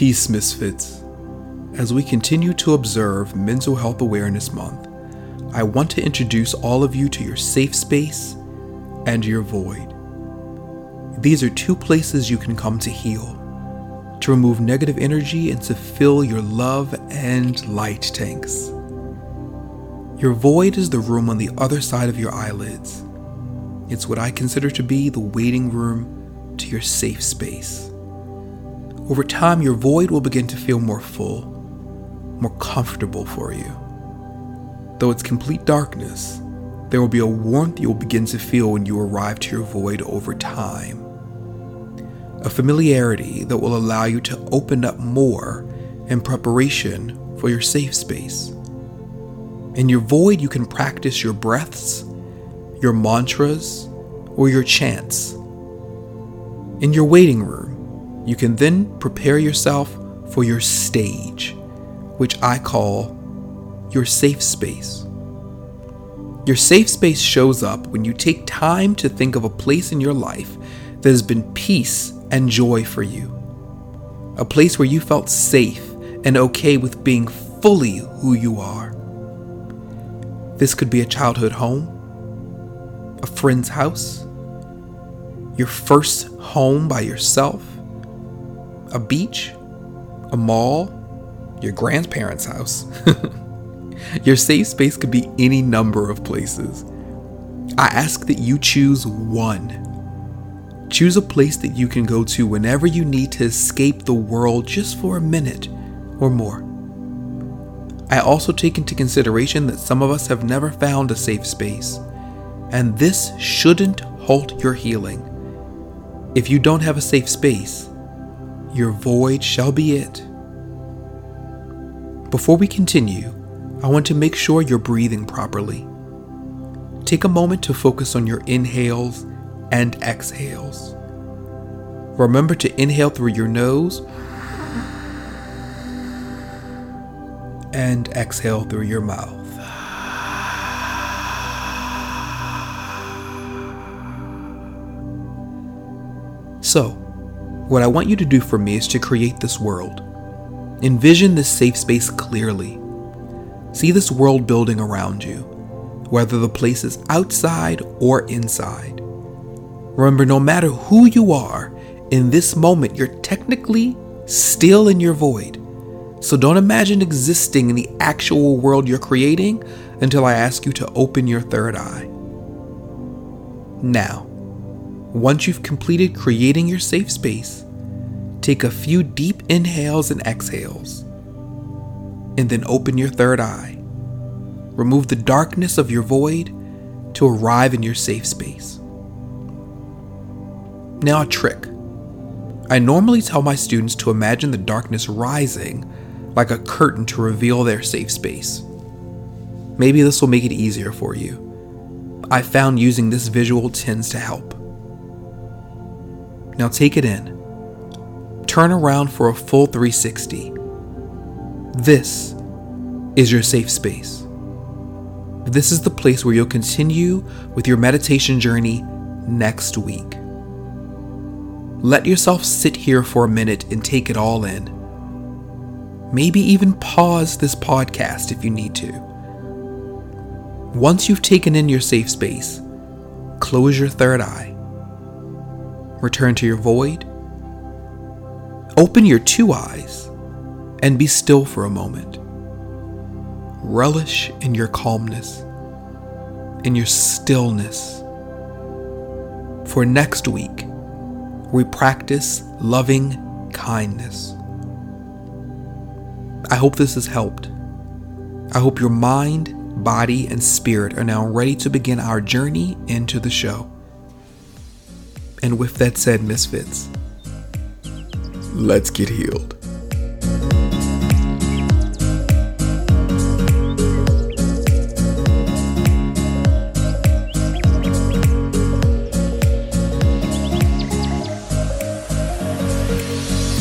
Peace, Misfits. As we continue to observe Mental Health Awareness Month, I want to introduce all of you to your safe space and your void. These are two places you can come to heal, to remove negative energy and to fill your love and light tanks. Your void is the room on the other side of your eyelids. It's what I consider to be the waiting room to your safe space. Over time, your void will begin to feel more full, more comfortable for you. Though it's complete darkness, there will be a warmth you'll begin to feel when you arrive to your void over time. A familiarity that will allow you to open up more in preparation for your safe space. In your void, you can practice your breaths, your mantras, or your chants. In your waiting room, you can then prepare yourself for your stage, which I call your safe space. Your safe space shows up when you take time to think of a place in your life that has been peace and joy for you. A place where you felt safe and okay with being fully who you are. This could be a childhood home, a friend's house, your first home by yourself, a beach, a mall, your grandparents' house. your safe space could be any number of places. I ask that you choose one. Choose a place that you can go to whenever you need to escape the world just for a minute or more. I also take into consideration that some of us have never found a safe space, and this shouldn't halt your healing. If you don't have a safe space, your void shall be it. Before we continue, I want to make sure you're breathing properly. Take a moment to focus on your inhales and exhales. Remember to inhale through your nose and exhale through your mouth. So, what I want you to do for me is to create this world. Envision this safe space clearly. See this world building around you, whether the place is outside or inside. Remember, no matter who you are, in this moment, you're technically still in your void. So don't imagine existing in the actual world you're creating until I ask you to open your third eye. Now, once you've completed creating your safe space, take a few deep inhales and exhales, and then open your third eye. Remove the darkness of your void to arrive in your safe space. Now, a trick. I normally tell my students to imagine the darkness rising like a curtain to reveal their safe space. Maybe this will make it easier for you. I found using this visual tends to help. Now take it in. Turn around for a full 360. This is your safe space. This is the place where you'll continue with your meditation journey next week. Let yourself sit here for a minute and take it all in. Maybe even pause this podcast if you need to. Once you've taken in your safe space, close your third eye return to your void. Open your two eyes and be still for a moment. Relish in your calmness, in your stillness. For next week, we practice loving kindness. I hope this has helped. I hope your mind, body, and spirit are now ready to begin our journey into the show. And with that said, Misfits, let's get healed.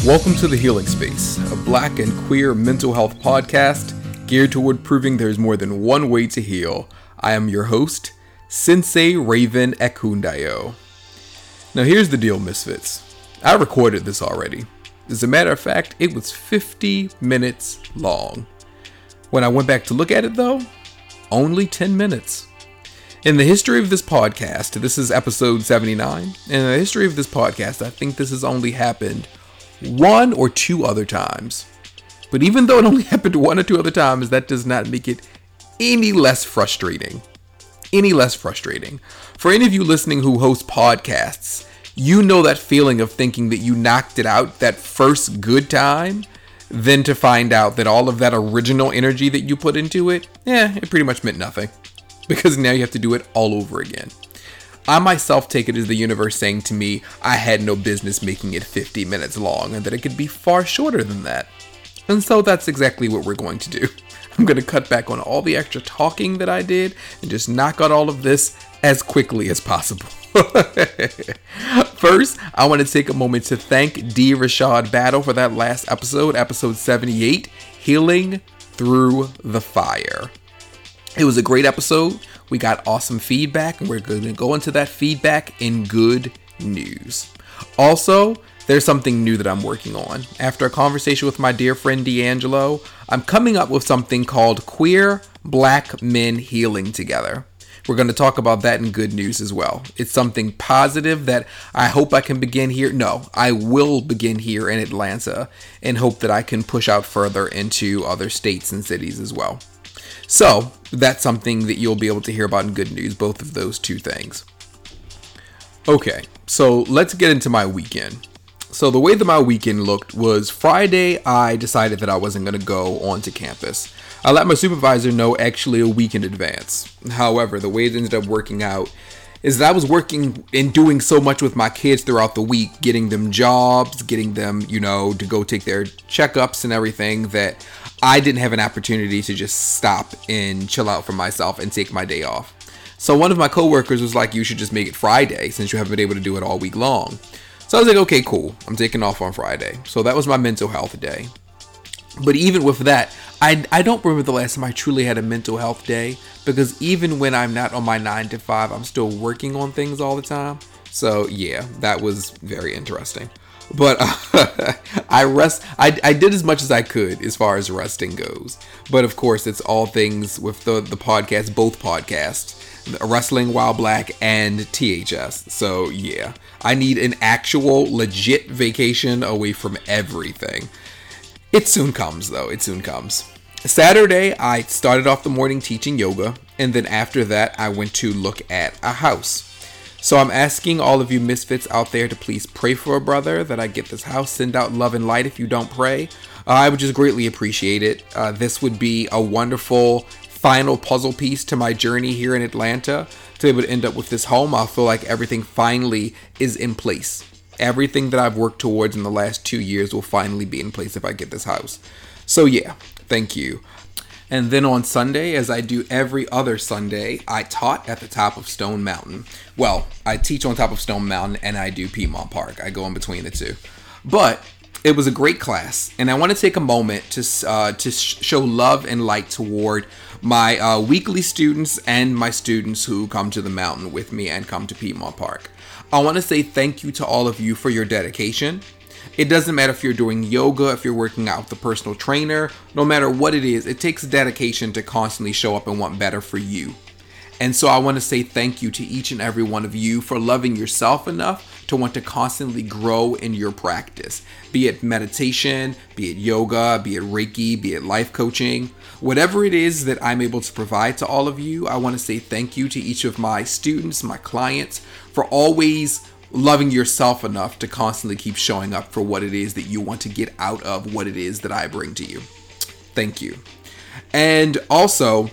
Welcome to The Healing Space, a black and queer mental health podcast geared toward proving there's more than one way to heal. I am your host, Sensei Raven Ekundayo. Now, here's the deal, Misfits. I recorded this already. As a matter of fact, it was 50 minutes long. When I went back to look at it, though, only 10 minutes. In the history of this podcast, this is episode 79. In the history of this podcast, I think this has only happened one or two other times. But even though it only happened one or two other times, that does not make it any less frustrating. Any less frustrating. For any of you listening who host podcasts, you know that feeling of thinking that you knocked it out that first good time, then to find out that all of that original energy that you put into it, yeah, it pretty much meant nothing. Because now you have to do it all over again. I myself take it as the universe saying to me, I had no business making it 50 minutes long and that it could be far shorter than that. And so that's exactly what we're going to do. I'm going to cut back on all the extra talking that I did and just knock out all of this as quickly as possible. First, I want to take a moment to thank D. Rashad Battle for that last episode, episode 78 Healing Through the Fire. It was a great episode. We got awesome feedback, and we're going to go into that feedback in good news. Also, there's something new that I'm working on. After a conversation with my dear friend D'Angelo, I'm coming up with something called Queer Black Men Healing Together. We're going to talk about that in good news as well. It's something positive that I hope I can begin here. No, I will begin here in Atlanta and hope that I can push out further into other states and cities as well. So, that's something that you'll be able to hear about in good news, both of those two things. Okay, so let's get into my weekend. So the way that my weekend looked was Friday, I decided that I wasn't going to go onto campus. I let my supervisor know actually a week in advance. However, the way it ended up working out is that I was working and doing so much with my kids throughout the week, getting them jobs, getting them, you know, to go take their checkups and everything that I didn't have an opportunity to just stop and chill out for myself and take my day off. So one of my coworkers was like, "You should just make it Friday since you haven't been able to do it all week long." So I was like, okay, cool. I'm taking off on Friday. So that was my mental health day. But even with that, I, I don't remember the last time I truly had a mental health day because even when I'm not on my 9 to 5, I'm still working on things all the time. So yeah, that was very interesting. But uh, I rest. I, I did as much as I could as far as resting goes. But of course, it's all things with the the podcast, both podcasts, Wrestling While Black and THS. So yeah, I need an actual legit vacation away from everything. It soon comes though. It soon comes. Saturday, I started off the morning teaching yoga, and then after that, I went to look at a house. So I'm asking all of you misfits out there to please pray for a brother that I get this house. Send out love and light if you don't pray. Uh, I would just greatly appreciate it. Uh, this would be a wonderful final puzzle piece to my journey here in Atlanta to be able to end up with this home. I feel like everything finally is in place. Everything that I've worked towards in the last two years will finally be in place if I get this house. So, yeah, thank you. And then on Sunday, as I do every other Sunday, I taught at the top of Stone Mountain. Well, I teach on top of Stone Mountain and I do Piedmont Park. I go in between the two. But it was a great class, and I want to take a moment to uh, to sh- show love and light toward my uh, weekly students and my students who come to the mountain with me and come to Piedmont Park. I want to say thank you to all of you for your dedication. It doesn't matter if you're doing yoga, if you're working out with a personal trainer, no matter what it is, it takes dedication to constantly show up and want better for you. And so I want to say thank you to each and every one of you for loving yourself enough to want to constantly grow in your practice. Be it meditation, be it yoga, be it Reiki, be it life coaching, whatever it is that I'm able to provide to all of you, I want to say thank you to each of my students, my clients, for always loving yourself enough to constantly keep showing up for what it is that you want to get out of what it is that I bring to you. Thank you. And also,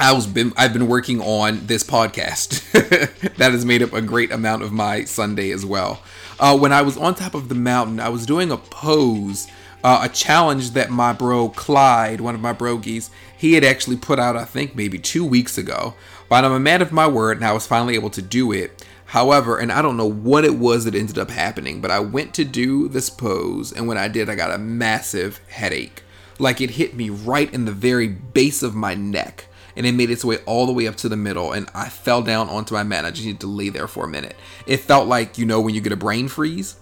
I was been I've been working on this podcast that has made up a great amount of my Sunday as well. Uh, when I was on top of the mountain, I was doing a pose, uh, a challenge that my bro Clyde, one of my brogies, he had actually put out I think maybe two weeks ago. But I'm a man of my word, and I was finally able to do it. However, and I don't know what it was that ended up happening, but I went to do this pose, and when I did, I got a massive headache. Like it hit me right in the very base of my neck and it made its way all the way up to the middle and I fell down onto my mat. I just needed to lay there for a minute. It felt like, you know, when you get a brain freeze.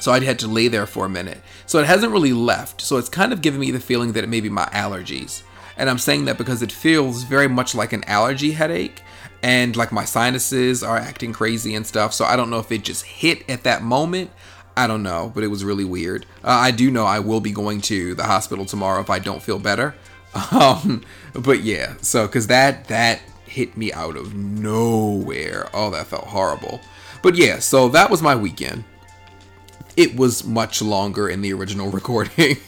So I had to lay there for a minute. So it hasn't really left. So it's kind of giving me the feeling that it may be my allergies. And I'm saying that because it feels very much like an allergy headache and like my sinuses are acting crazy and stuff. So I don't know if it just hit at that moment. I don't know, but it was really weird. Uh, I do know I will be going to the hospital tomorrow if I don't feel better. Um, but yeah, so because that that hit me out of nowhere. Oh, that felt horrible. But yeah, so that was my weekend. It was much longer in the original recording.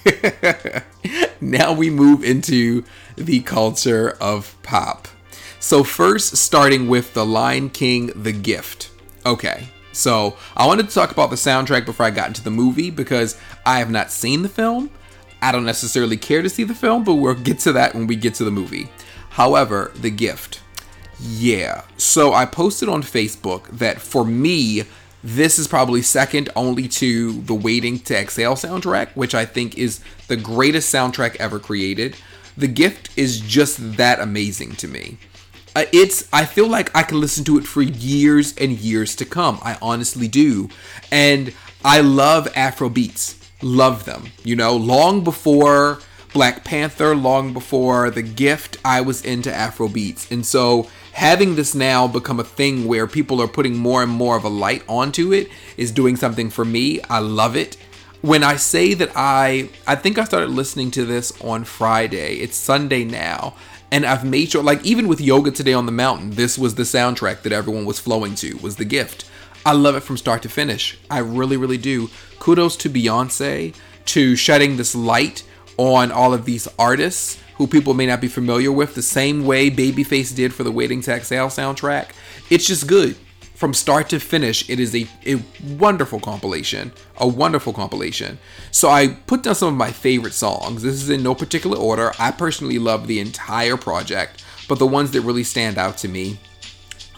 now we move into the culture of pop. So, first, starting with The Lion King The Gift. Okay, so I wanted to talk about the soundtrack before I got into the movie because I have not seen the film. I don't necessarily care to see the film, but we'll get to that when we get to the movie. However, The Gift. Yeah. So I posted on Facebook that for me, this is probably second only to the Waiting to Exhale soundtrack, which I think is the greatest soundtrack ever created. The Gift is just that amazing to me. Uh, it's I feel like I can listen to it for years and years to come. I honestly do. And I love Afro beats. Love them. You know, long before Black Panther, long before The Gift, I was into Afro beats. And so having this now become a thing where people are putting more and more of a light onto it is doing something for me. I love it. When I say that I I think I started listening to this on Friday. It's Sunday now. And I've made sure like even with Yoga Today on the Mountain, this was the soundtrack that everyone was flowing to, was the gift. I love it from start to finish. I really, really do. Kudos to Beyonce to shedding this light on all of these artists who people may not be familiar with, the same way Babyface did for the Waiting to Exhale soundtrack. It's just good. From start to finish, it is a, a wonderful compilation. A wonderful compilation. So I put down some of my favorite songs. This is in no particular order. I personally love the entire project, but the ones that really stand out to me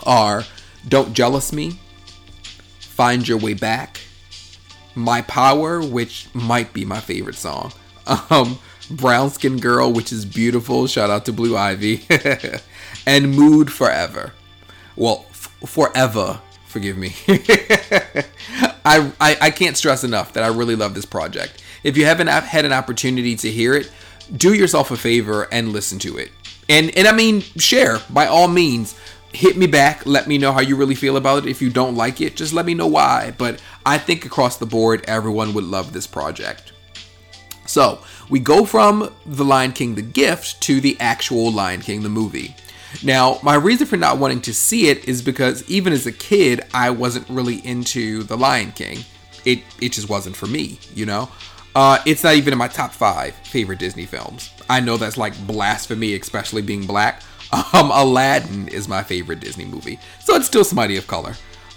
are Don't Jealous Me, Find Your Way Back, My Power, which might be my favorite song. Um, Brown Skin Girl, which is beautiful. Shout out to Blue Ivy. and Mood Forever. Well, f- forever. Forgive me. I, I, I can't stress enough that I really love this project. If you haven't had an opportunity to hear it, do yourself a favor and listen to it. And and I mean, share by all means. Hit me back. Let me know how you really feel about it. If you don't like it, just let me know why. But I think across the board, everyone would love this project. So, we go from The Lion King the gift to the actual Lion King the movie. Now, my reason for not wanting to see it is because even as a kid, I wasn't really into The Lion King. It it just wasn't for me, you know. Uh, it's not even in my top five favorite Disney films. I know that's like blasphemy, especially being black. Um, Aladdin is my favorite Disney movie, so it's still somebody of color.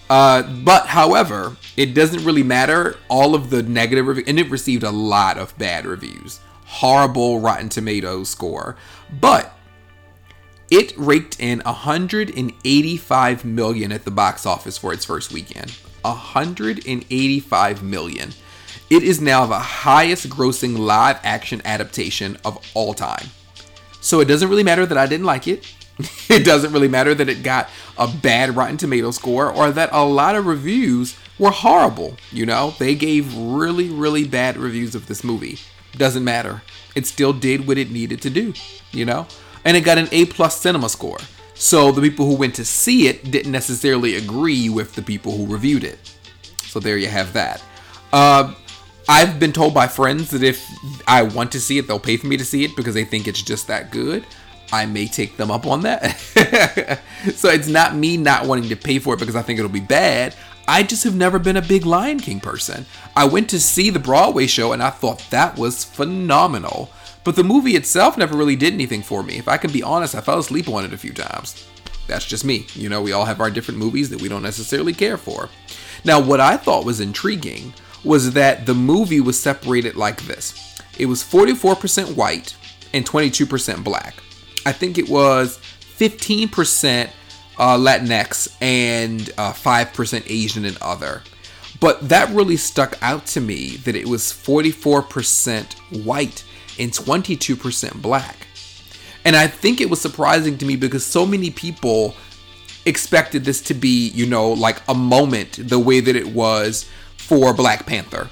Uh, but however, it doesn't really matter. All of the negative and it received a lot of bad reviews, horrible Rotten Tomatoes score. But it raked in 185 million at the box office for its first weekend. 185 million. It is now the highest grossing live action adaptation of all time. So it doesn't really matter that I didn't like it. it doesn't really matter that it got a bad Rotten Tomato score or that a lot of reviews were horrible. You know, they gave really, really bad reviews of this movie. Doesn't matter. It still did what it needed to do, you know? And it got an A plus cinema score. So the people who went to see it didn't necessarily agree with the people who reviewed it. So there you have that. Uh, I've been told by friends that if I want to see it, they'll pay for me to see it because they think it's just that good. I may take them up on that. so it's not me not wanting to pay for it because I think it'll be bad. I just have never been a big Lion King person. I went to see the Broadway show and I thought that was phenomenal. But the movie itself never really did anything for me. If I can be honest, I fell asleep on it a few times. That's just me. You know, we all have our different movies that we don't necessarily care for. Now, what I thought was intriguing was that the movie was separated like this it was 44% white and 22% black. I think it was 15% uh, Latinx and uh, 5% Asian and other. But that really stuck out to me that it was 44% white and 22% black. And I think it was surprising to me because so many people expected this to be, you know, like a moment the way that it was for Black Panther.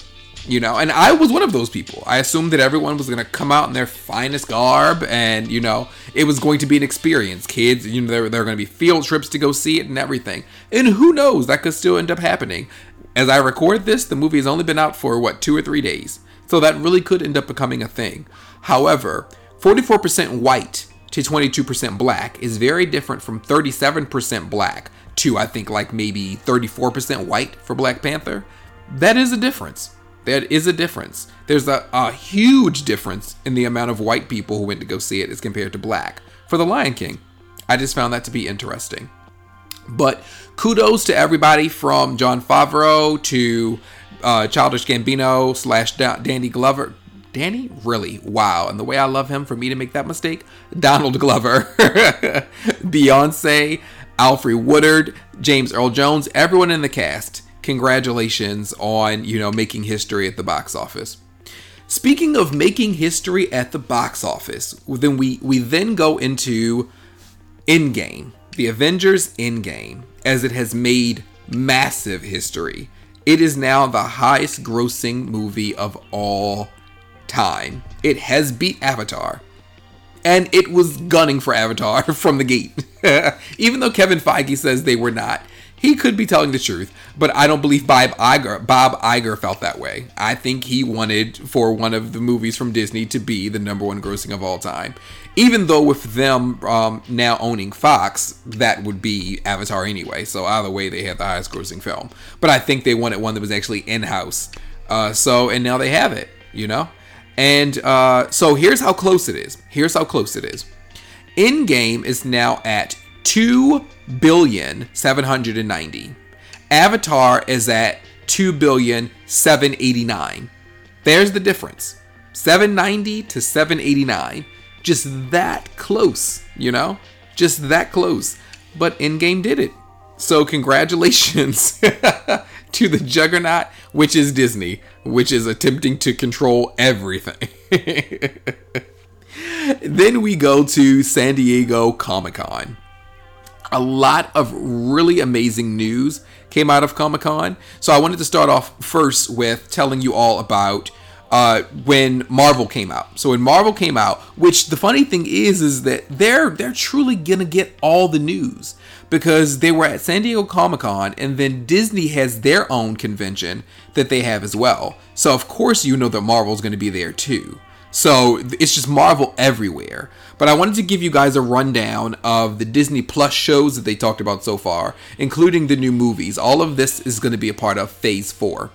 You know, and I was one of those people. I assumed that everyone was going to come out in their finest garb and, you know, it was going to be an experience. Kids, you know, there, there are going to be field trips to go see it and everything. And who knows, that could still end up happening. As I record this, the movie has only been out for, what, two or three days. So that really could end up becoming a thing. However, 44% white to 22% black is very different from 37% black to I think like maybe 34% white for Black Panther. That is a difference. That is a difference. There's a, a huge difference in the amount of white people who went to go see it as compared to black for The Lion King. I just found that to be interesting. But kudos to everybody from Jon Favreau to uh, Childish Gambino slash Danny Glover. Danny? Really? Wow. And the way I love him for me to make that mistake, Donald Glover, Beyonce, Alfre Woodard, James Earl Jones, everyone in the cast. Congratulations on, you know, making history at the box office. Speaking of making history at the box office, then we we then go into Endgame, the Avengers Endgame, as it has made massive history. It is now the highest grossing movie of all time. It has beat Avatar. And it was gunning for Avatar from the gate. Even though Kevin Feige says they were not, he could be telling the truth, but I don't believe Bob Iger, Bob Iger felt that way. I think he wanted for one of the movies from Disney to be the number one grossing of all time. Even though with them um, now owning Fox, that would be Avatar anyway. So either way, they had the highest grossing film. But I think they wanted one that was actually in house. Uh, so and now they have it. You know. And uh, so here's how close it is. Here's how close it is. Endgame is now at 2 billion 790. Avatar is at 2 billion 789. There's the difference. 790 to 789. Just that close, you know? Just that close. But Endgame did it. So congratulations to the juggernaut, which is Disney, which is attempting to control everything. then we go to San Diego Comic Con. A lot of really amazing news came out of Comic Con. So I wanted to start off first with telling you all about uh, when Marvel came out. So when Marvel came out, which the funny thing is, is that they're they're truly gonna get all the news because they were at San Diego Comic Con and then Disney has their own convention that they have as well. So of course you know that Marvel's to be there too. So it's just Marvel everywhere. But I wanted to give you guys a rundown of the Disney Plus shows that they talked about so far, including the new movies. All of this is going to be a part of Phase 4.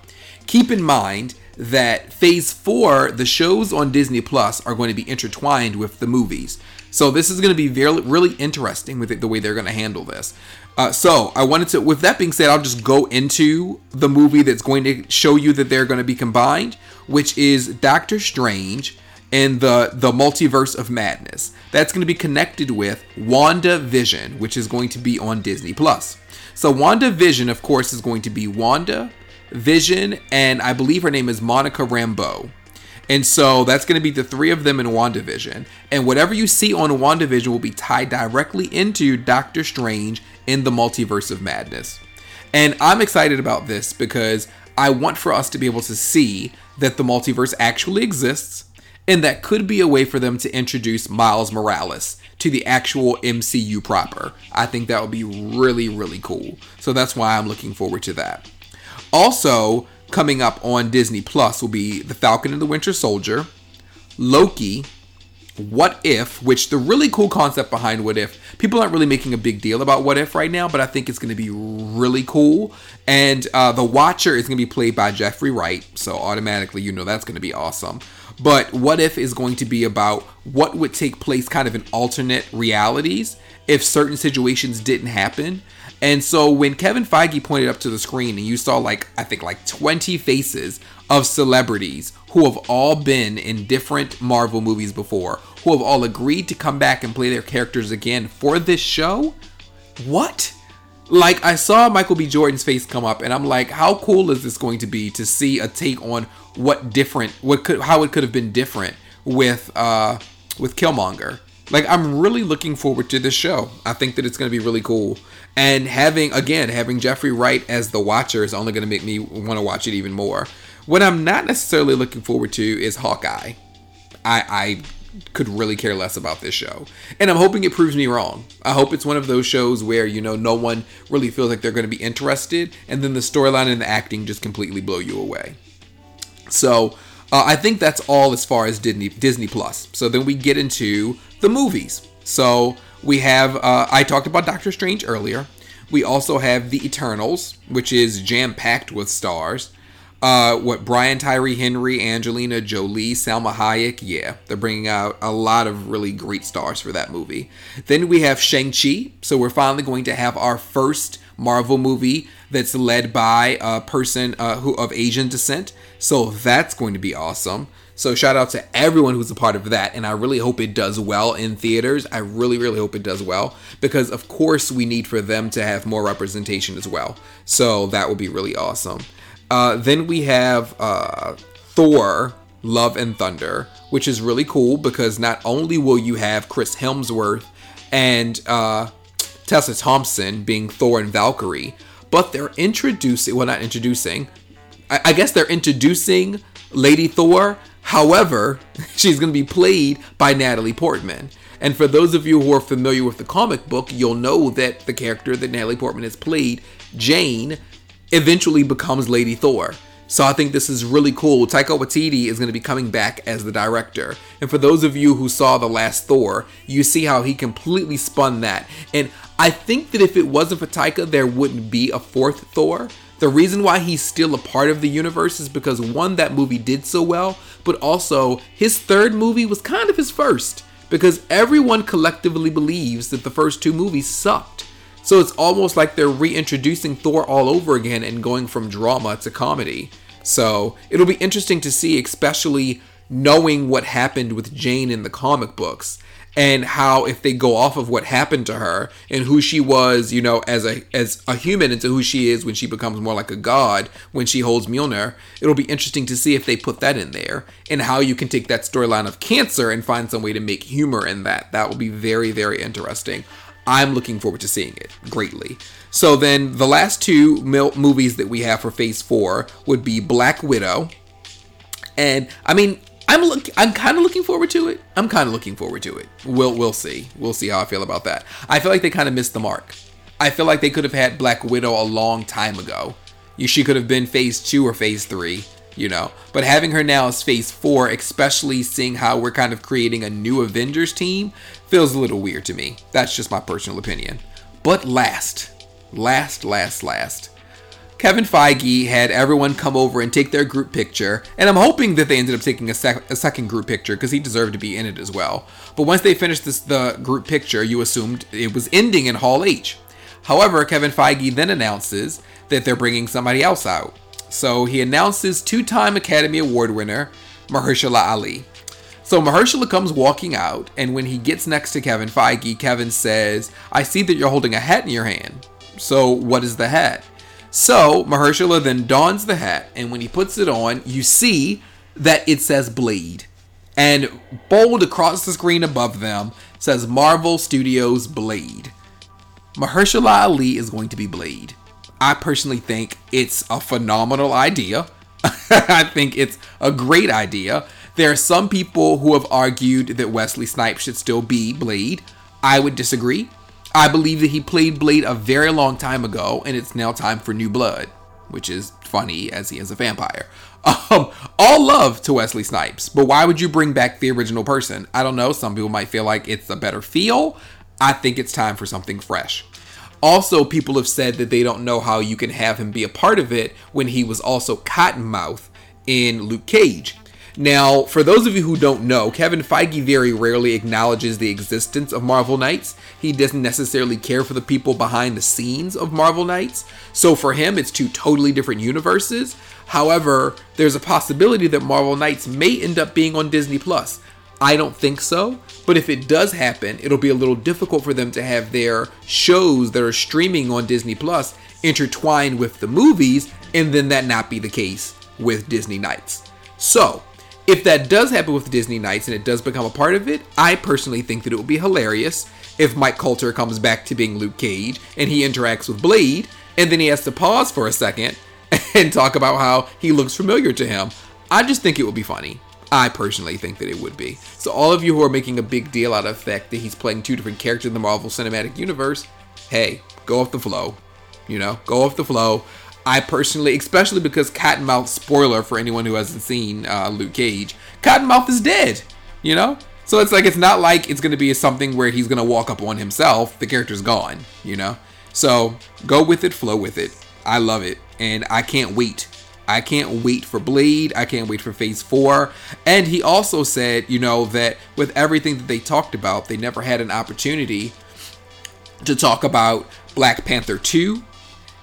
Keep in mind that Phase 4, the shows on Disney Plus are going to be intertwined with the movies. So this is going to be very really interesting with it, the way they're going to handle this. Uh, so I wanted to, with that being said, I'll just go into the movie that's going to show you that they're going to be combined, which is Doctor Strange and the the multiverse of madness. That's going to be connected with WandaVision, which is going to be on Disney Plus. So WandaVision, of course, is going to be Wanda, Vision, and I believe her name is Monica Rambeau. And so that's going to be the three of them in WandaVision. And whatever you see on WandaVision will be tied directly into Doctor Strange in the Multiverse of Madness. And I'm excited about this because I want for us to be able to see that the multiverse actually exists and that could be a way for them to introduce Miles Morales to the actual MCU proper. I think that would be really, really cool. So that's why I'm looking forward to that. Also, coming up on Disney Plus will be The Falcon and the Winter Soldier, Loki, What If, which the really cool concept behind What If, people aren't really making a big deal about What If right now, but I think it's going to be really cool. And uh, The Watcher is going to be played by Jeffrey Wright, so automatically you know that's going to be awesome. But What If is going to be about what would take place kind of in alternate realities if certain situations didn't happen. And so when Kevin Feige pointed up to the screen and you saw like I think like 20 faces of celebrities who have all been in different Marvel movies before, who have all agreed to come back and play their characters again for this show, what? Like I saw Michael B. Jordan's face come up and I'm like, how cool is this going to be to see a take on what different what could how it could have been different with uh with Killmonger Like I'm really looking forward to this show. I think that it's going to be really cool. And having again having Jeffrey Wright as the Watcher is only going to make me want to watch it even more. What I'm not necessarily looking forward to is Hawkeye. I, I could really care less about this show. And I'm hoping it proves me wrong. I hope it's one of those shows where, you know, no one really feels like they're going to be interested, and then the storyline and the acting just completely blow you away. So uh, I think that's all as far as Disney Disney Plus. So then we get into the movies. So we have uh, I talked about Doctor Strange earlier. We also have The Eternals, which is jam packed with stars. Uh, what Brian Tyree Henry, Angelina Jolie, Salma Hayek, yeah, they're bringing out a lot of really great stars for that movie. Then we have Shang-Chi, so we're finally going to have our first Marvel movie that's led by a person uh, who of Asian descent. So that's going to be awesome. So shout out to everyone who's a part of that, and I really hope it does well in theaters. I really, really hope it does well because, of course, we need for them to have more representation as well. So that would be really awesome. Uh, then we have uh, Thor: Love and Thunder, which is really cool because not only will you have Chris Hemsworth and uh, Tessa Thompson being Thor and Valkyrie, but they're introducing, well, not introducing, I, I guess they're introducing Lady Thor. However, she's going to be played by Natalie Portman. And for those of you who are familiar with the comic book, you'll know that the character that Natalie Portman has played, Jane, eventually becomes Lady Thor. So I think this is really cool. Taika Waititi is going to be coming back as the director. And for those of you who saw the last Thor, you see how he completely spun that. And I think that if it wasn't for Taika, there wouldn't be a fourth Thor. The reason why he's still a part of the universe is because one, that movie did so well, but also his third movie was kind of his first. Because everyone collectively believes that the first two movies sucked. So it's almost like they're reintroducing Thor all over again and going from drama to comedy. So it'll be interesting to see, especially knowing what happened with Jane in the comic books and how if they go off of what happened to her and who she was, you know, as a as a human into who she is when she becomes more like a god when she holds Mjolnir, it'll be interesting to see if they put that in there and how you can take that storyline of cancer and find some way to make humor in that. That will be very very interesting. I'm looking forward to seeing it greatly. So then the last two mil- movies that we have for Phase 4 would be Black Widow and I mean I'm look I'm kind of looking forward to it. I'm kind of looking forward to it. We'll we'll see. We'll see how I feel about that. I feel like they kind of missed the mark. I feel like they could have had Black Widow a long time ago. She could have been phase 2 or phase 3, you know. But having her now as phase 4, especially seeing how we're kind of creating a new Avengers team, feels a little weird to me. That's just my personal opinion. But last, last, last, last, Kevin Feige had everyone come over and take their group picture, and I'm hoping that they ended up taking a, sec- a second group picture because he deserved to be in it as well. But once they finished this, the group picture, you assumed it was ending in Hall H. However, Kevin Feige then announces that they're bringing somebody else out. So he announces two time Academy Award winner Mahershala Ali. So Mahershala comes walking out, and when he gets next to Kevin Feige, Kevin says, I see that you're holding a hat in your hand. So, what is the hat? So Mahershala then dons the hat, and when he puts it on, you see that it says Blade. And bold across the screen above them says Marvel Studios Blade. Mahershala Ali is going to be Blade. I personally think it's a phenomenal idea. I think it's a great idea. There are some people who have argued that Wesley Snipes should still be Blade. I would disagree. I believe that he played Blade a very long time ago, and it's now time for new blood, which is funny as he is a vampire. Um, all love to Wesley Snipes, but why would you bring back the original person? I don't know. Some people might feel like it's a better feel. I think it's time for something fresh. Also, people have said that they don't know how you can have him be a part of it when he was also Cottonmouth in Luke Cage. Now, for those of you who don't know, Kevin Feige very rarely acknowledges the existence of Marvel Knights. He doesn't necessarily care for the people behind the scenes of Marvel Knights. So for him, it's two totally different universes. However, there's a possibility that Marvel Knights may end up being on Disney Plus. I don't think so, but if it does happen, it'll be a little difficult for them to have their shows that are streaming on Disney Plus intertwined with the movies and then that not be the case with Disney Knights. So, if that does happen with Disney Knights and it does become a part of it, I personally think that it would be hilarious if Mike Colter comes back to being Luke Cage and he interacts with Blade, and then he has to pause for a second and talk about how he looks familiar to him. I just think it would be funny. I personally think that it would be. So, all of you who are making a big deal out of the fact that he's playing two different characters in the Marvel Cinematic Universe, hey, go off the flow. You know, go off the flow. I personally, especially because Cottonmouth, spoiler for anyone who hasn't seen uh, Luke Cage, Cottonmouth is dead. You know, so it's like it's not like it's gonna be something where he's gonna walk up on himself. The character's gone. You know, so go with it, flow with it. I love it, and I can't wait. I can't wait for Blade. I can't wait for Phase 4. And he also said, you know, that with everything that they talked about, they never had an opportunity to talk about Black Panther 2,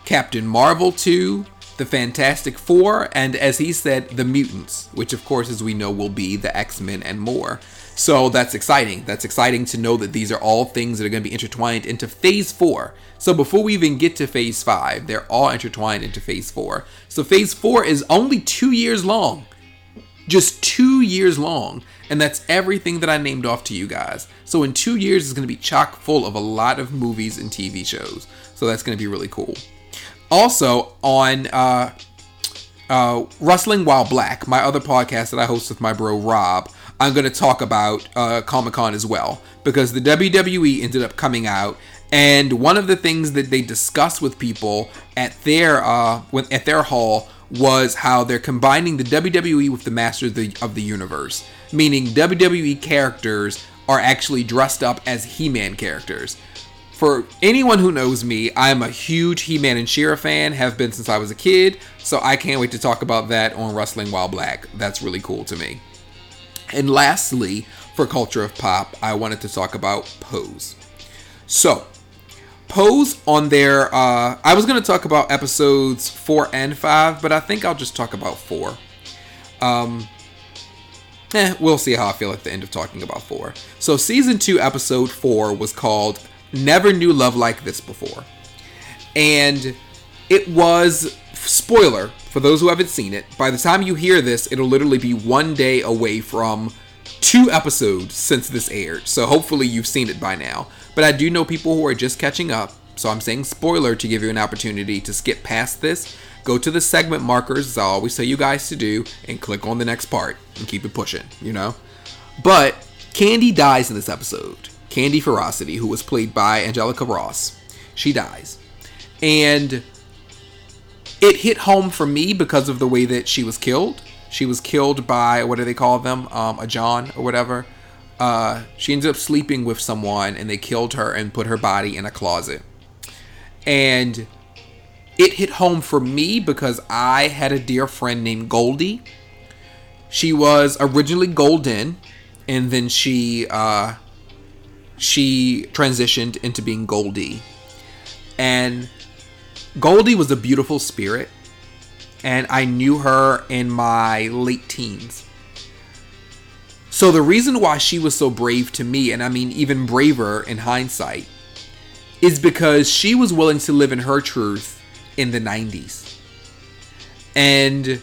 Captain Marvel 2, the Fantastic Four, and as he said, the mutants, which of course, as we know, will be the X Men and more. So that's exciting. That's exciting to know that these are all things that are going to be intertwined into Phase 4. So before we even get to Phase 5, they're all intertwined into Phase 4. So Phase 4 is only two years long. Just two years long. And that's everything that I named off to you guys. So in two years, it's going to be chock full of a lot of movies and TV shows. So that's going to be really cool. Also, on uh, uh, Wrestling While Black, my other podcast that I host with my bro Rob, I'm going to talk about uh, Comic Con as well because the WWE ended up coming out, and one of the things that they discussed with people at their uh, at their hall was how they're combining the WWE with the Masters of the, of the Universe, meaning WWE characters are actually dressed up as He-Man characters for anyone who knows me, I'm a huge He-Man and She-Ra fan, have been since I was a kid, so I can't wait to talk about that on Wrestling While Black. That's really cool to me. And lastly, for Culture of Pop, I wanted to talk about Pose. So, Pose on their, uh, I was going to talk about episodes 4 and 5, but I think I'll just talk about 4. Um, eh, we'll see how I feel at the end of talking about 4. So, season 2, episode 4 was called Never Knew Love Like This Before. And it was, spoiler, for those who haven't seen it, by the time you hear this, it'll literally be one day away from two episodes since this aired. So hopefully you've seen it by now. But I do know people who are just catching up. So I'm saying spoiler to give you an opportunity to skip past this. Go to the segment markers, as I always tell you guys to do, and click on the next part and keep it pushing, you know? But Candy dies in this episode. Candy Ferocity, who was played by Angelica Ross. She dies. And it hit home for me because of the way that she was killed. She was killed by, what do they call them? Um, a John or whatever. Uh, she ended up sleeping with someone and they killed her and put her body in a closet. And it hit home for me because I had a dear friend named Goldie. She was originally Golden, and then she uh, she transitioned into being Goldie. And Goldie was a beautiful spirit, and I knew her in my late teens. So, the reason why she was so brave to me, and I mean even braver in hindsight, is because she was willing to live in her truth in the 90s. And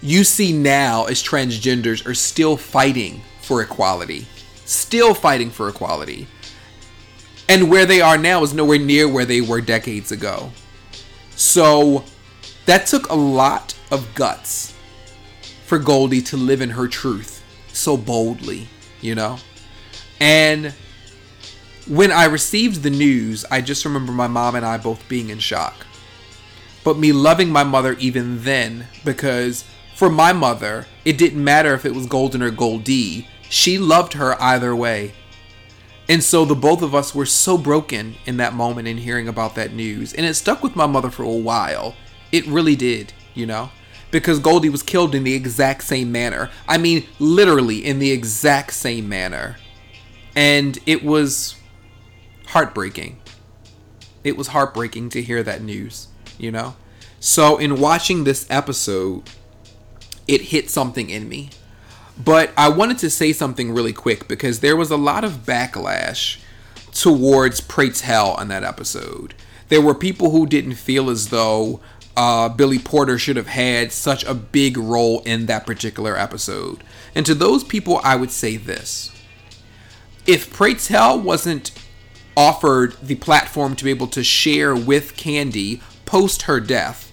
you see now as transgenders are still fighting for equality still fighting for equality. And where they are now is nowhere near where they were decades ago. So that took a lot of guts for Goldie to live in her truth so boldly, you know? And when I received the news, I just remember my mom and I both being in shock. But me loving my mother even then, because for my mother, it didn't matter if it was Golden or Goldie she loved her either way. And so the both of us were so broken in that moment in hearing about that news. And it stuck with my mother for a while. It really did, you know? Because Goldie was killed in the exact same manner. I mean, literally in the exact same manner. And it was heartbreaking. It was heartbreaking to hear that news, you know? So, in watching this episode, it hit something in me. But I wanted to say something really quick because there was a lot of backlash towards Pray Tell on that episode. There were people who didn't feel as though uh, Billy Porter should have had such a big role in that particular episode. And to those people, I would say this if Pray Tell wasn't offered the platform to be able to share with Candy post her death,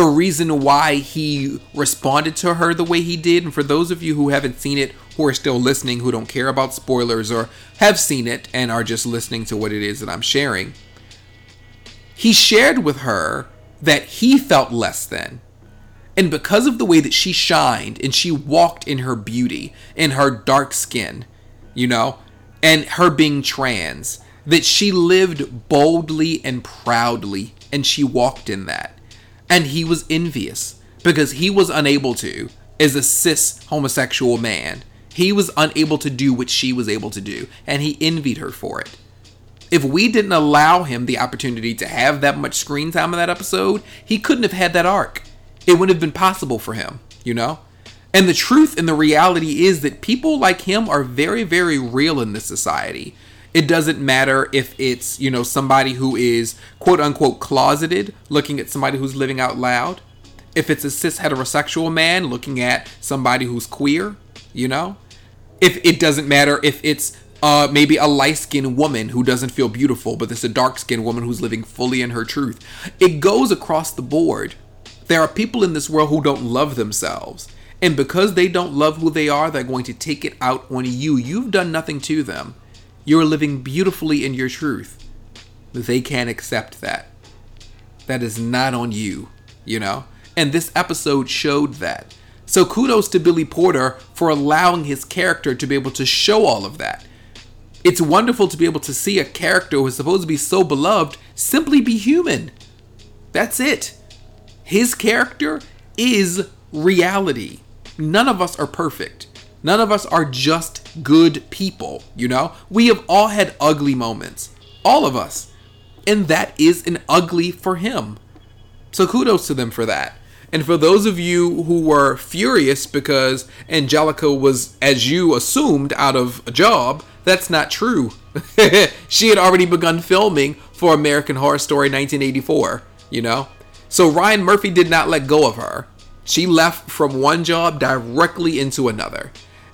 the reason why he responded to her the way he did, and for those of you who haven't seen it, who are still listening, who don't care about spoilers or have seen it and are just listening to what it is that I'm sharing, he shared with her that he felt less than. And because of the way that she shined and she walked in her beauty, in her dark skin, you know, and her being trans, that she lived boldly and proudly and she walked in that. And he was envious because he was unable to, as a cis homosexual man, he was unable to do what she was able to do, and he envied her for it. If we didn't allow him the opportunity to have that much screen time in that episode, he couldn't have had that arc. It wouldn't have been possible for him, you know? And the truth and the reality is that people like him are very, very real in this society. It doesn't matter if it's, you know, somebody who is quote unquote closeted looking at somebody who's living out loud. If it's a cis heterosexual man looking at somebody who's queer, you know? If it doesn't matter if it's uh, maybe a light skinned woman who doesn't feel beautiful, but it's a dark skinned woman who's living fully in her truth. It goes across the board. There are people in this world who don't love themselves. And because they don't love who they are, they're going to take it out on you. You've done nothing to them. You're living beautifully in your truth. They can't accept that. That is not on you, you know? And this episode showed that. So kudos to Billy Porter for allowing his character to be able to show all of that. It's wonderful to be able to see a character who is supposed to be so beloved simply be human. That's it. His character is reality none of us are perfect. None of us are just good people, you know? We have all had ugly moments. All of us. And that is an ugly for him. So kudos to them for that. And for those of you who were furious because Angelica was, as you assumed, out of a job, that's not true. she had already begun filming for American Horror Story 1984, you know? So Ryan Murphy did not let go of her. She left from one job directly into another.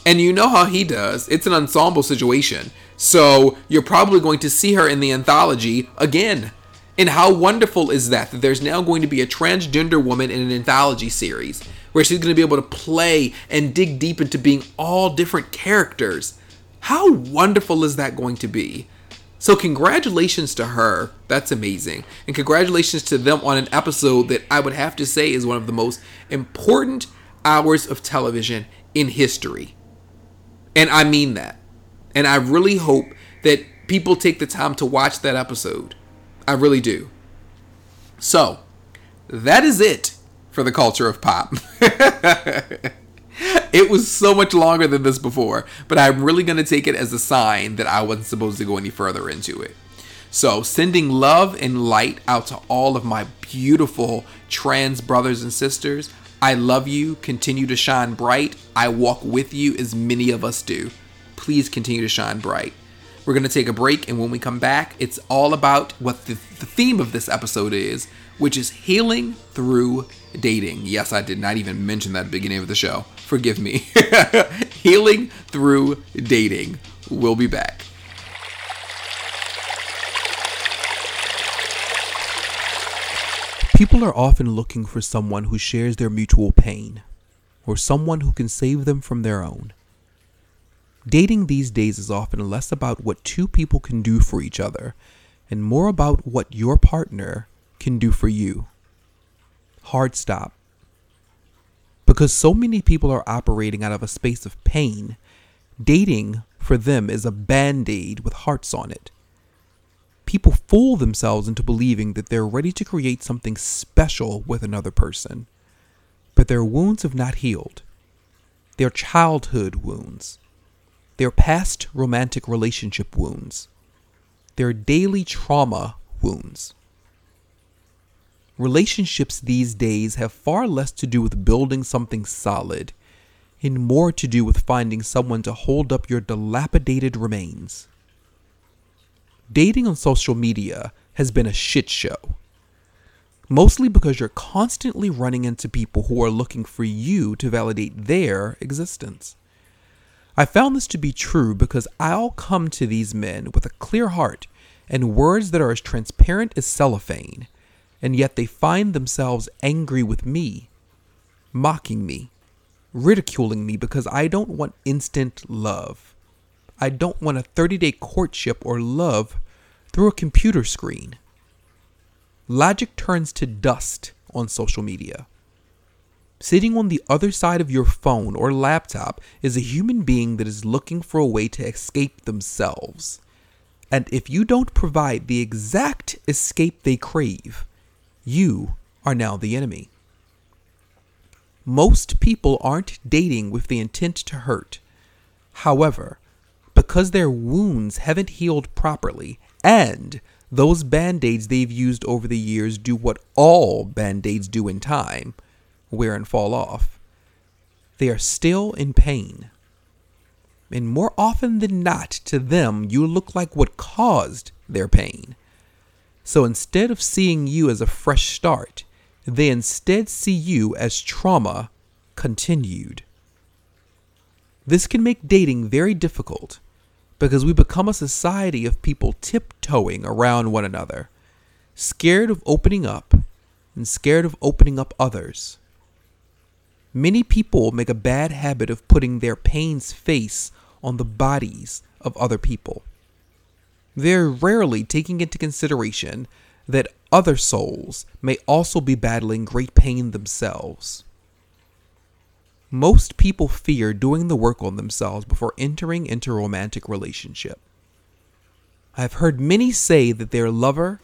And you know how he does. It's an ensemble situation. So you're probably going to see her in the anthology again. And how wonderful is that? That there's now going to be a transgender woman in an anthology series where she's going to be able to play and dig deep into being all different characters. How wonderful is that going to be? So, congratulations to her. That's amazing. And congratulations to them on an episode that I would have to say is one of the most important hours of television in history. And I mean that. And I really hope that people take the time to watch that episode. I really do. So, that is it for the culture of pop. it was so much longer than this before, but I'm really going to take it as a sign that I wasn't supposed to go any further into it. So, sending love and light out to all of my beautiful trans brothers and sisters. I love you. Continue to shine bright. I walk with you as many of us do. Please continue to shine bright. We're going to take a break, and when we come back, it's all about what the, the theme of this episode is, which is healing through dating. Yes, I did not even mention that at the beginning of the show. Forgive me. healing through dating. We'll be back. People are often looking for someone who shares their mutual pain, or someone who can save them from their own. Dating these days is often less about what two people can do for each other and more about what your partner can do for you. Hard stop. Because so many people are operating out of a space of pain, dating for them is a band aid with hearts on it. People fool themselves into believing that they're ready to create something special with another person, but their wounds have not healed. They're childhood wounds. They're past romantic relationship wounds. They're daily trauma wounds. Relationships these days have far less to do with building something solid and more to do with finding someone to hold up your dilapidated remains. Dating on social media has been a shit show. mostly because you're constantly running into people who are looking for you to validate their existence. I found this to be true because I'll come to these men with a clear heart and words that are as transparent as cellophane, and yet they find themselves angry with me, mocking me, ridiculing me because I don't want instant love. I don't want a 30 day courtship or love through a computer screen. Logic turns to dust on social media. Sitting on the other side of your phone or laptop is a human being that is looking for a way to escape themselves. And if you don't provide the exact escape they crave, you are now the enemy. Most people aren't dating with the intent to hurt. However, because their wounds haven't healed properly and those band aids they've used over the years do what all band aids do in time wear and fall off. They are still in pain. And more often than not, to them, you look like what caused their pain. So instead of seeing you as a fresh start, they instead see you as trauma continued. This can make dating very difficult because we become a society of people tiptoeing around one another, scared of opening up and scared of opening up others. Many people make a bad habit of putting their pain's face on the bodies of other people. They're rarely taking into consideration that other souls may also be battling great pain themselves. Most people fear doing the work on themselves before entering into a romantic relationship. I've heard many say that their lover,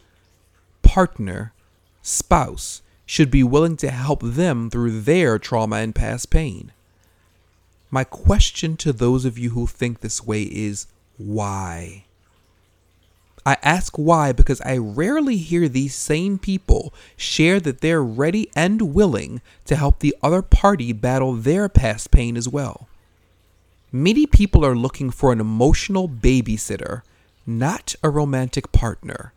partner, spouse should be willing to help them through their trauma and past pain. My question to those of you who think this way is why? I ask why because I rarely hear these same people share that they're ready and willing to help the other party battle their past pain as well. Many people are looking for an emotional babysitter, not a romantic partner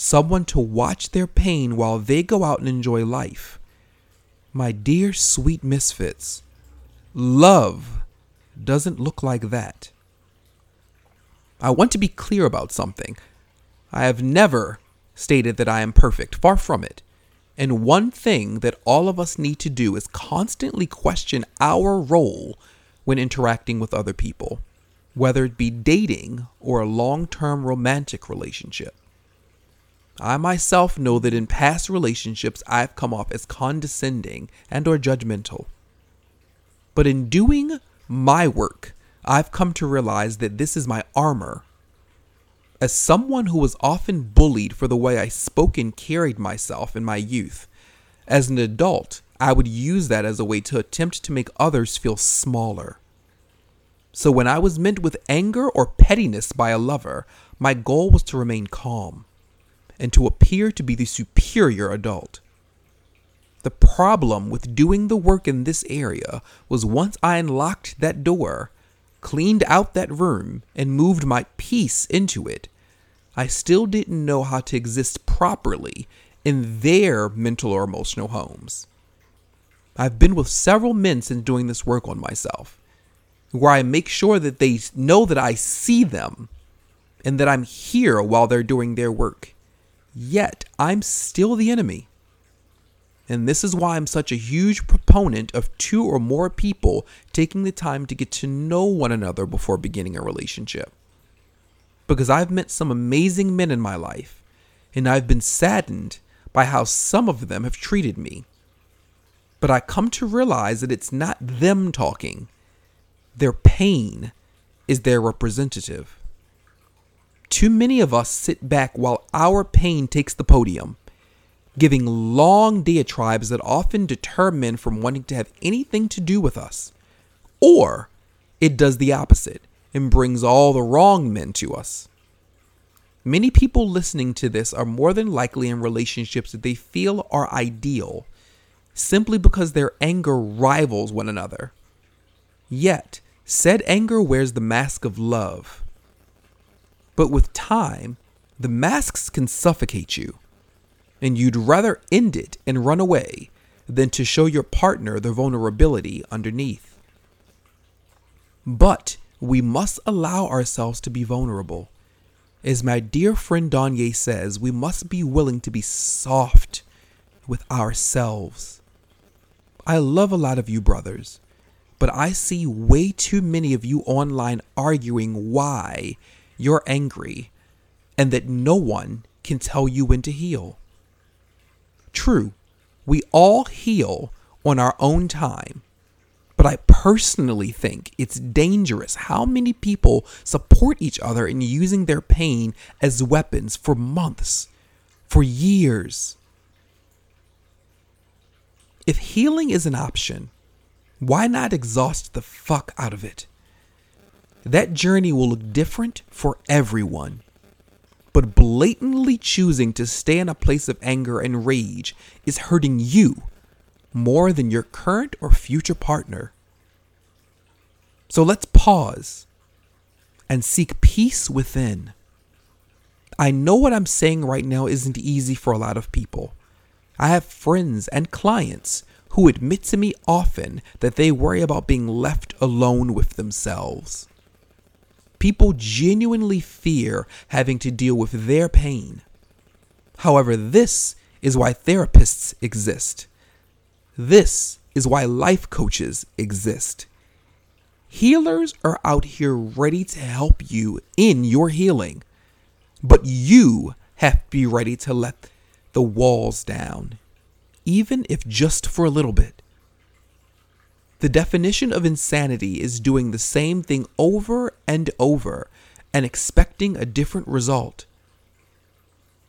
someone to watch their pain while they go out and enjoy life. My dear sweet misfits, love doesn't look like that. I want to be clear about something. I have never stated that I am perfect, far from it. And one thing that all of us need to do is constantly question our role when interacting with other people, whether it be dating or a long term romantic relationship. I myself know that in past relationships I've come off as condescending and or judgmental. But in doing my work, I've come to realize that this is my armor. As someone who was often bullied for the way I spoke and carried myself in my youth, as an adult, I would use that as a way to attempt to make others feel smaller. So when I was met with anger or pettiness by a lover, my goal was to remain calm and to appear to be the superior adult. The problem with doing the work in this area was once I unlocked that door, cleaned out that room, and moved my piece into it, I still didn't know how to exist properly in their mental or emotional homes. I've been with several men since doing this work on myself, where I make sure that they know that I see them and that I'm here while they're doing their work. Yet, I'm still the enemy. And this is why I'm such a huge proponent of two or more people taking the time to get to know one another before beginning a relationship. Because I've met some amazing men in my life, and I've been saddened by how some of them have treated me. But I come to realize that it's not them talking, their pain is their representative. Too many of us sit back while our pain takes the podium, giving long diatribes that often deter men from wanting to have anything to do with us. Or it does the opposite and brings all the wrong men to us. Many people listening to this are more than likely in relationships that they feel are ideal simply because their anger rivals one another. Yet, said anger wears the mask of love. But with time, the masks can suffocate you. And you'd rather end it and run away than to show your partner the vulnerability underneath. But we must allow ourselves to be vulnerable. As my dear friend Donye says, we must be willing to be soft with ourselves. I love a lot of you brothers, but I see way too many of you online arguing why you're angry and that no one can tell you when to heal. True, we all heal on our own time. But I personally think it's dangerous how many people support each other in using their pain as weapons for months, for years. If healing is an option, why not exhaust the fuck out of it? That journey will look different for everyone. But blatantly choosing to stay in a place of anger and rage is hurting you more than your current or future partner. So let's pause and seek peace within. I know what I'm saying right now isn't easy for a lot of people. I have friends and clients who admit to me often that they worry about being left alone with themselves. People genuinely fear having to deal with their pain. However, this is why therapists exist. This is why life coaches exist. Healers are out here ready to help you in your healing, but you have to be ready to let the walls down, even if just for a little bit. The definition of insanity is doing the same thing over and over and expecting a different result.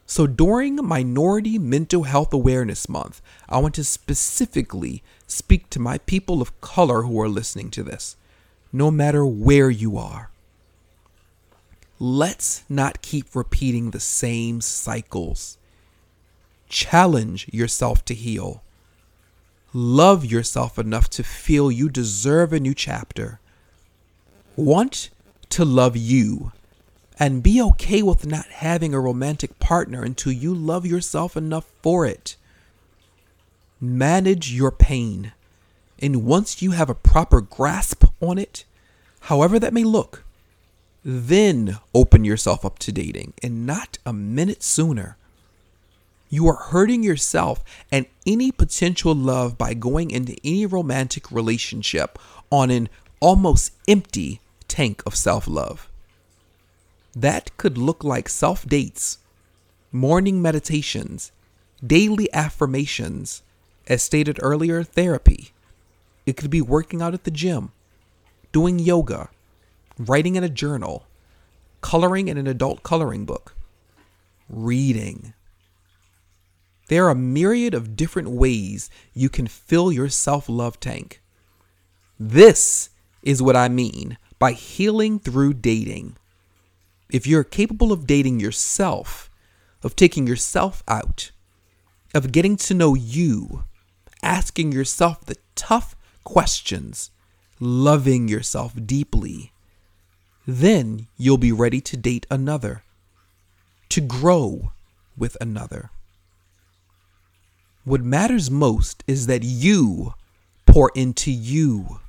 So during Minority Mental Health Awareness Month, I want to specifically speak to my people of color who are listening to this, no matter where you are. Let's not keep repeating the same cycles. Challenge yourself to heal. Love yourself enough to feel you deserve a new chapter. Want to love you and be okay with not having a romantic partner until you love yourself enough for it. Manage your pain. And once you have a proper grasp on it, however that may look, then open yourself up to dating and not a minute sooner. You are hurting yourself and any potential love by going into any romantic relationship on an almost empty tank of self love. That could look like self dates, morning meditations, daily affirmations, as stated earlier, therapy. It could be working out at the gym, doing yoga, writing in a journal, coloring in an adult coloring book, reading there are a myriad of different ways you can fill your self love tank. This is what I mean by healing through dating. If you're capable of dating yourself, of taking yourself out, of getting to know you, asking yourself the tough questions, loving yourself deeply, then you'll be ready to date another, to grow with another. What matters most is that you pour into you.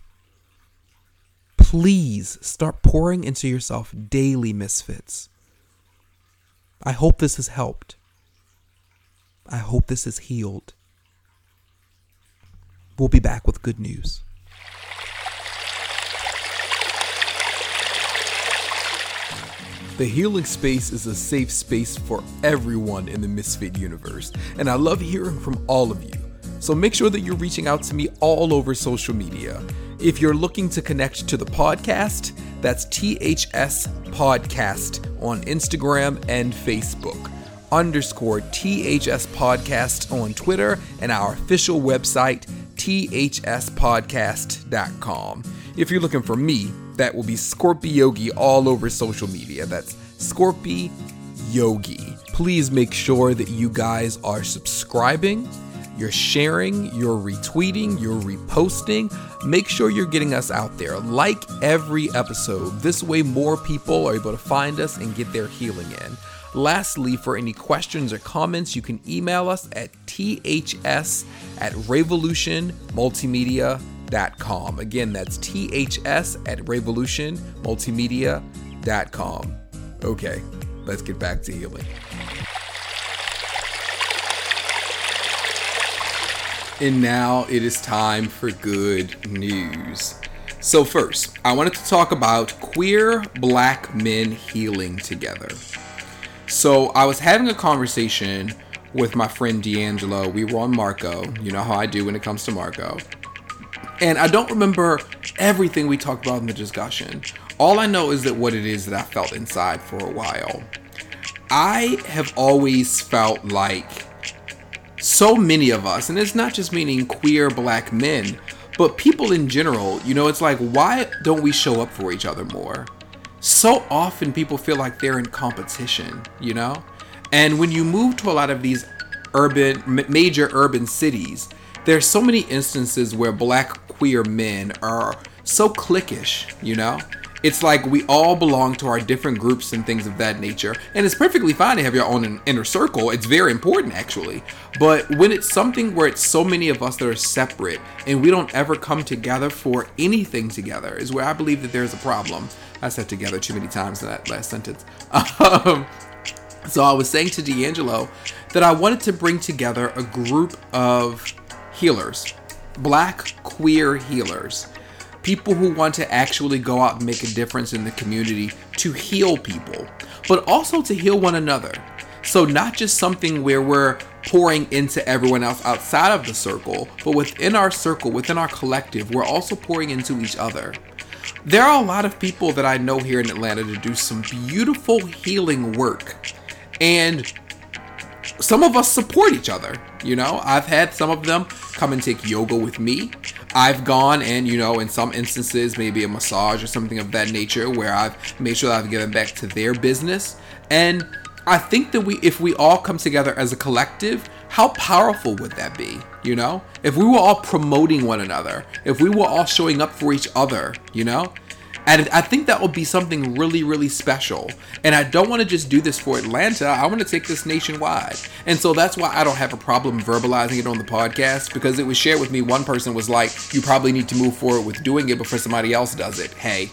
Please start pouring into yourself daily, misfits. I hope this has helped. I hope this has healed. We'll be back with good news. The Healing Space is a safe space for everyone in the Misfit universe, and I love hearing from all of you. So make sure that you're reaching out to me all over social media. If you're looking to connect to the podcast, that's THS Podcast on Instagram and Facebook, underscore THS Podcast on Twitter, and our official website, thspodcast.com. If you're looking for me, that will be Scorpi Yogi all over social media. That's Scorpi Yogi. Please make sure that you guys are subscribing you're sharing, you're retweeting, you're reposting. Make sure you're getting us out there. Like every episode. This way, more people are able to find us and get their healing in. Lastly, for any questions or comments, you can email us at ths at ravolutionmultimedia.com. Again, that's ths at ravolutionmultimedia.com. Okay, let's get back to healing. And now it is time for good news. So, first, I wanted to talk about queer black men healing together. So, I was having a conversation with my friend D'Angelo. We were on Marco. You know how I do when it comes to Marco. And I don't remember everything we talked about in the discussion. All I know is that what it is that I felt inside for a while. I have always felt like so many of us, and it's not just meaning queer black men, but people in general, you know, it's like, why don't we show up for each other more? So often people feel like they're in competition, you know? And when you move to a lot of these urban, major urban cities, there's so many instances where black queer men are so cliquish, you know? it's like we all belong to our different groups and things of that nature. And it's perfectly fine to have your own inner circle. It's very important, actually. But when it's something where it's so many of us that are separate and we don't ever come together for anything together, is where I believe that there's a problem. I said together too many times in that last sentence. Um, so I was saying to D'Angelo that I wanted to bring together a group of healers, black queer healers people who want to actually go out and make a difference in the community to heal people, but also to heal one another. So, not just something where we're pouring into everyone else outside of the circle, but within our circle, within our collective, we're also pouring into each other. There are a lot of people that I know here in Atlanta to do some beautiful healing work. And some of us support each other. You know, I've had some of them come and take yoga with me. I've gone and, you know, in some instances, maybe a massage or something of that nature where I've made sure I've given back to their business. And I think that we, if we all come together as a collective, how powerful would that be? You know, if we were all promoting one another, if we were all showing up for each other, you know, and I think that would be something really, really special. And I don't want to just do this for Atlanta. I want to take this nationwide. And so that's why I don't have a problem verbalizing it on the podcast because it was shared with me. One person was like, you probably need to move forward with doing it before somebody else does it. Hey,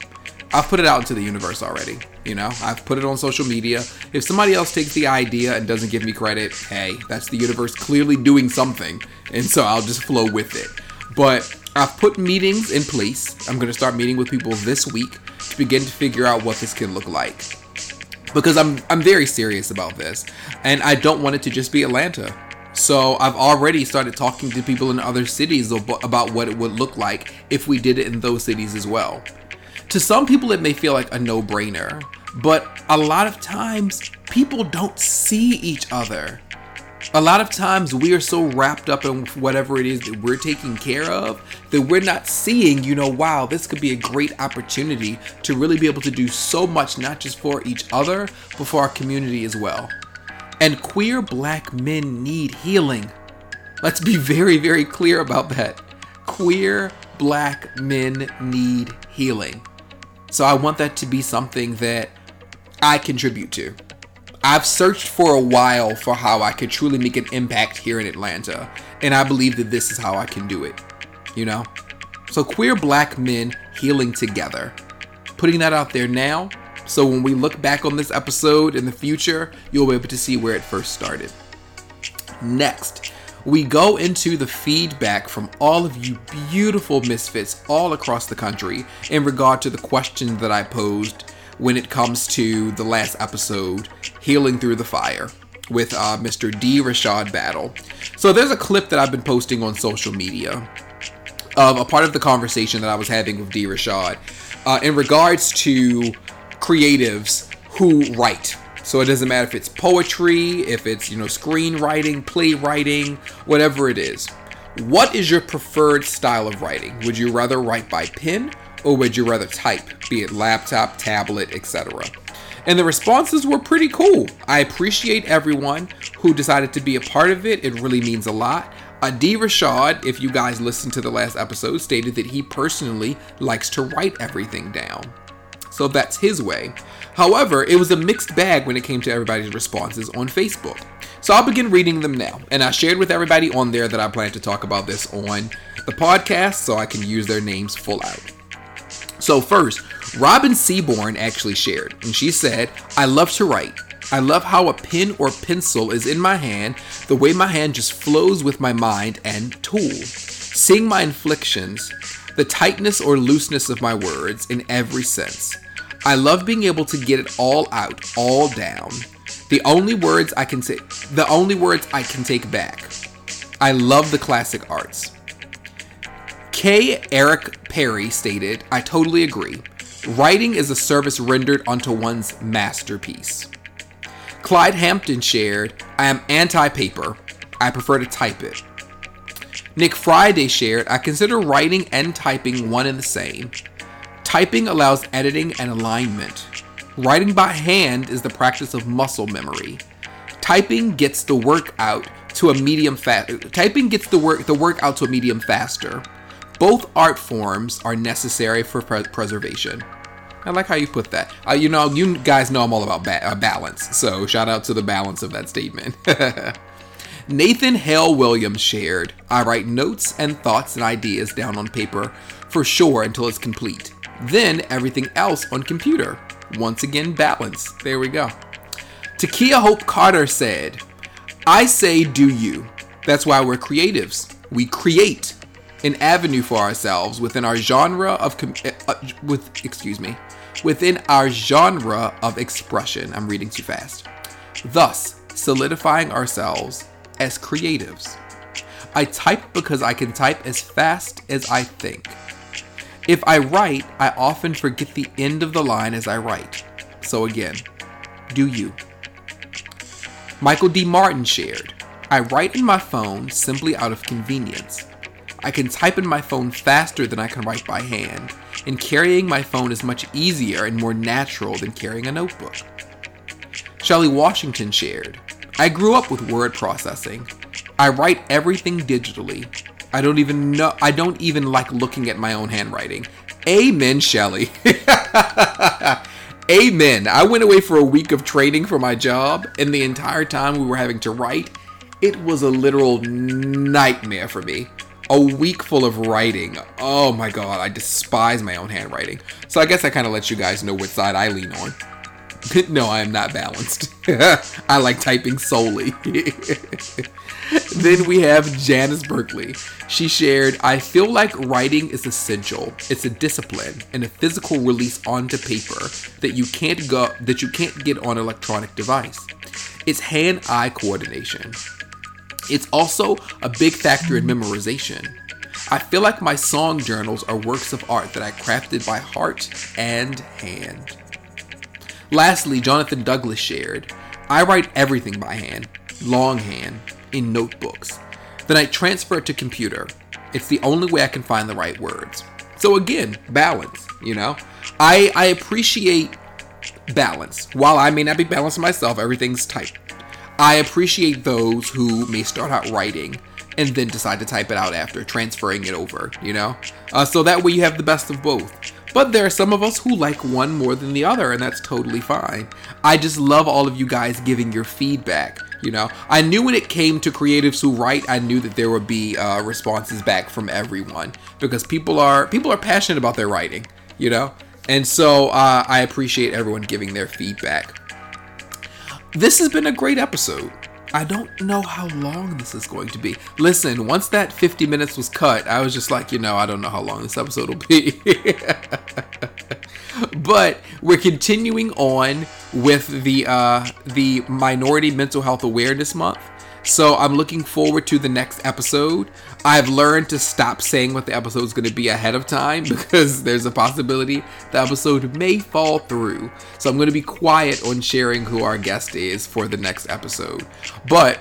I've put it out into the universe already. You know, I've put it on social media. If somebody else takes the idea and doesn't give me credit, hey, that's the universe clearly doing something. And so I'll just flow with it. But I've put meetings in place. I'm going to start meeting with people this week to begin to figure out what this can look like. Because I'm I'm very serious about this and I don't want it to just be Atlanta. So I've already started talking to people in other cities about what it would look like if we did it in those cities as well. To some people it may feel like a no-brainer, but a lot of times people don't see each other a lot of times we are so wrapped up in whatever it is that we're taking care of that we're not seeing, you know, wow, this could be a great opportunity to really be able to do so much, not just for each other, but for our community as well. And queer black men need healing. Let's be very, very clear about that. Queer black men need healing. So I want that to be something that I contribute to. I've searched for a while for how I could truly make an impact here in Atlanta, and I believe that this is how I can do it. You know? So, queer black men healing together. Putting that out there now, so when we look back on this episode in the future, you'll be able to see where it first started. Next, we go into the feedback from all of you beautiful misfits all across the country in regard to the question that I posed when it comes to the last episode, Healing Through the Fire, with uh, Mr. D. Rashad Battle. So there's a clip that I've been posting on social media of a part of the conversation that I was having with D. Rashad uh, in regards to creatives who write. So it doesn't matter if it's poetry, if it's, you know, screenwriting, playwriting, whatever it is. What is your preferred style of writing? Would you rather write by pen or would you rather type, be it laptop, tablet, etc.? And the responses were pretty cool. I appreciate everyone who decided to be a part of it. It really means a lot. Adi Rashad, if you guys listened to the last episode, stated that he personally likes to write everything down. So that's his way. However, it was a mixed bag when it came to everybody's responses on Facebook. So I'll begin reading them now. And I shared with everybody on there that I plan to talk about this on the podcast so I can use their names full out. So, first, Robin Seaborn actually shared, and she said, I love to write. I love how a pen or pencil is in my hand, the way my hand just flows with my mind and tool. Seeing my inflections, the tightness or looseness of my words in every sense. I love being able to get it all out, all down. The only words I can say, the only words I can take back. I love the classic arts. K. Eric Perry stated, I totally agree. Writing is a service rendered onto one's masterpiece. Clyde Hampton shared, I am anti paper. I prefer to type it. Nick Friday shared, I consider writing and typing one and the same. Typing allows editing and alignment. Writing by hand is the practice of muscle memory. Typing gets the work out to a medium fast. Typing gets the work the work out to a medium faster. Both art forms are necessary for pre- preservation. I like how you put that. Uh, you know, you guys know I'm all about ba- uh, balance, so shout out to the balance of that statement. Nathan Hale Williams shared, I write notes and thoughts and ideas down on paper for sure until it's complete. Then everything else on computer. Once again, balance. There we go. Takia Hope Carter said, I say do you. That's why we're creatives. We create an avenue for ourselves within our genre of com- uh, with excuse me within our genre of expression. I'm reading too fast. Thus solidifying ourselves as creatives. I type because i can type as fast as i think. If i write i often forget the end of the line as i write. So again do you? Michael d. Martin shared i write in my phone simply out of convenience I can type in my phone faster than I can write by hand, and carrying my phone is much easier and more natural than carrying a notebook. Shelley Washington shared, I grew up with word processing. I write everything digitally. I don't even know I don't even like looking at my own handwriting. Amen, Shelley. Amen. I went away for a week of training for my job, and the entire time we were having to write, it was a literal nightmare for me a week full of writing. Oh my god, I despise my own handwriting. So I guess I kind of let you guys know which side I lean on. no, I am not balanced. I like typing solely. then we have Janice Berkeley. She shared, I feel like writing is essential. It's a discipline and a physical release onto paper that you can't go that you can't get on electronic device. It's hand-eye coordination. It's also a big factor in memorization. I feel like my song journals are works of art that I crafted by heart and hand. Lastly, Jonathan Douglas shared, I write everything by hand, longhand, in notebooks. Then I transfer it to computer. It's the only way I can find the right words. So again, balance, you know? I I appreciate balance. While I may not be balanced myself, everything's typed I appreciate those who may start out writing and then decide to type it out after, transferring it over, you know? Uh, so that way you have the best of both. But there are some of us who like one more than the other, and that's totally fine. I just love all of you guys giving your feedback. You know, I knew when it came to creatives who write, I knew that there would be uh, responses back from everyone because people are people are passionate about their writing. You know, and so uh, I appreciate everyone giving their feedback. This has been a great episode. I don't know how long this is going to be. Listen, once that 50 minutes was cut, I was just like, you know, I don't know how long this episode will be. but we're continuing on with the uh, the Minority Mental Health Awareness Month. So I'm looking forward to the next episode. I've learned to stop saying what the episode is going to be ahead of time because there's a possibility the episode may fall through. So I'm going to be quiet on sharing who our guest is for the next episode. But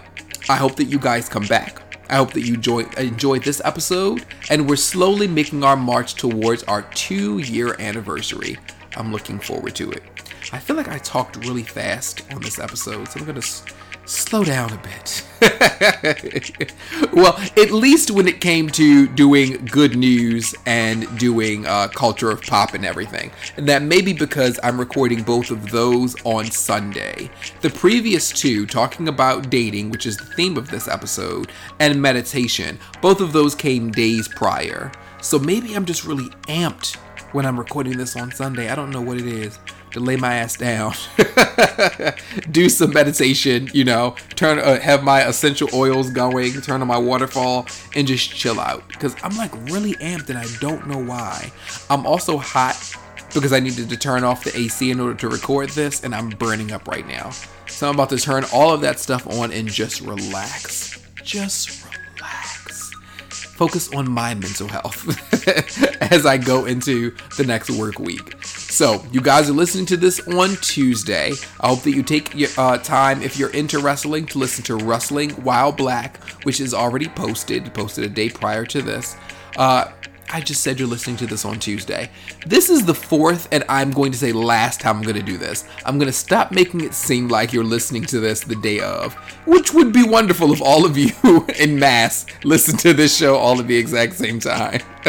I hope that you guys come back. I hope that you enjoy, enjoyed this episode, and we're slowly making our march towards our two year anniversary. I'm looking forward to it. I feel like I talked really fast on this episode, so I'm going to slow down a bit. well, at least when it came to doing good news and doing uh, culture of pop and everything. And that may be because I'm recording both of those on Sunday. The previous two, talking about dating, which is the theme of this episode, and meditation, both of those came days prior. So maybe I'm just really amped when I'm recording this on Sunday. I don't know what it is to lay my ass down, do some meditation, you know, turn uh, have my essential oils going, turn on my waterfall, and just chill out. Because I'm like really amped and I don't know why. I'm also hot because I needed to turn off the AC in order to record this, and I'm burning up right now. So I'm about to turn all of that stuff on and just relax. Just relax. Focus on my mental health as I go into the next work week. So, you guys are listening to this on Tuesday. I hope that you take your uh, time, if you're into wrestling, to listen to Wrestling While Black, which is already posted, posted a day prior to this. Uh, I just said you're listening to this on Tuesday. This is the fourth, and I'm going to say last time I'm going to do this. I'm going to stop making it seem like you're listening to this the day of, which would be wonderful if all of you in mass listen to this show all at the exact same time.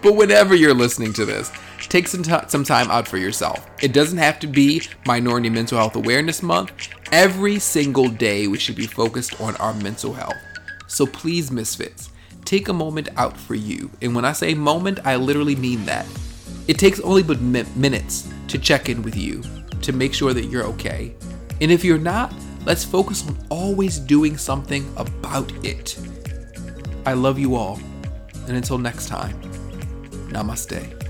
but whenever you're listening to this, take some, t- some time out for yourself. It doesn't have to be Minority Mental Health Awareness Month. Every single day, we should be focused on our mental health. So please, Misfits, take a moment out for you. And when I say moment, I literally mean that. It takes only but mi- minutes to check in with you to make sure that you're okay. And if you're not, let's focus on always doing something about it. I love you all. And until next time, namaste.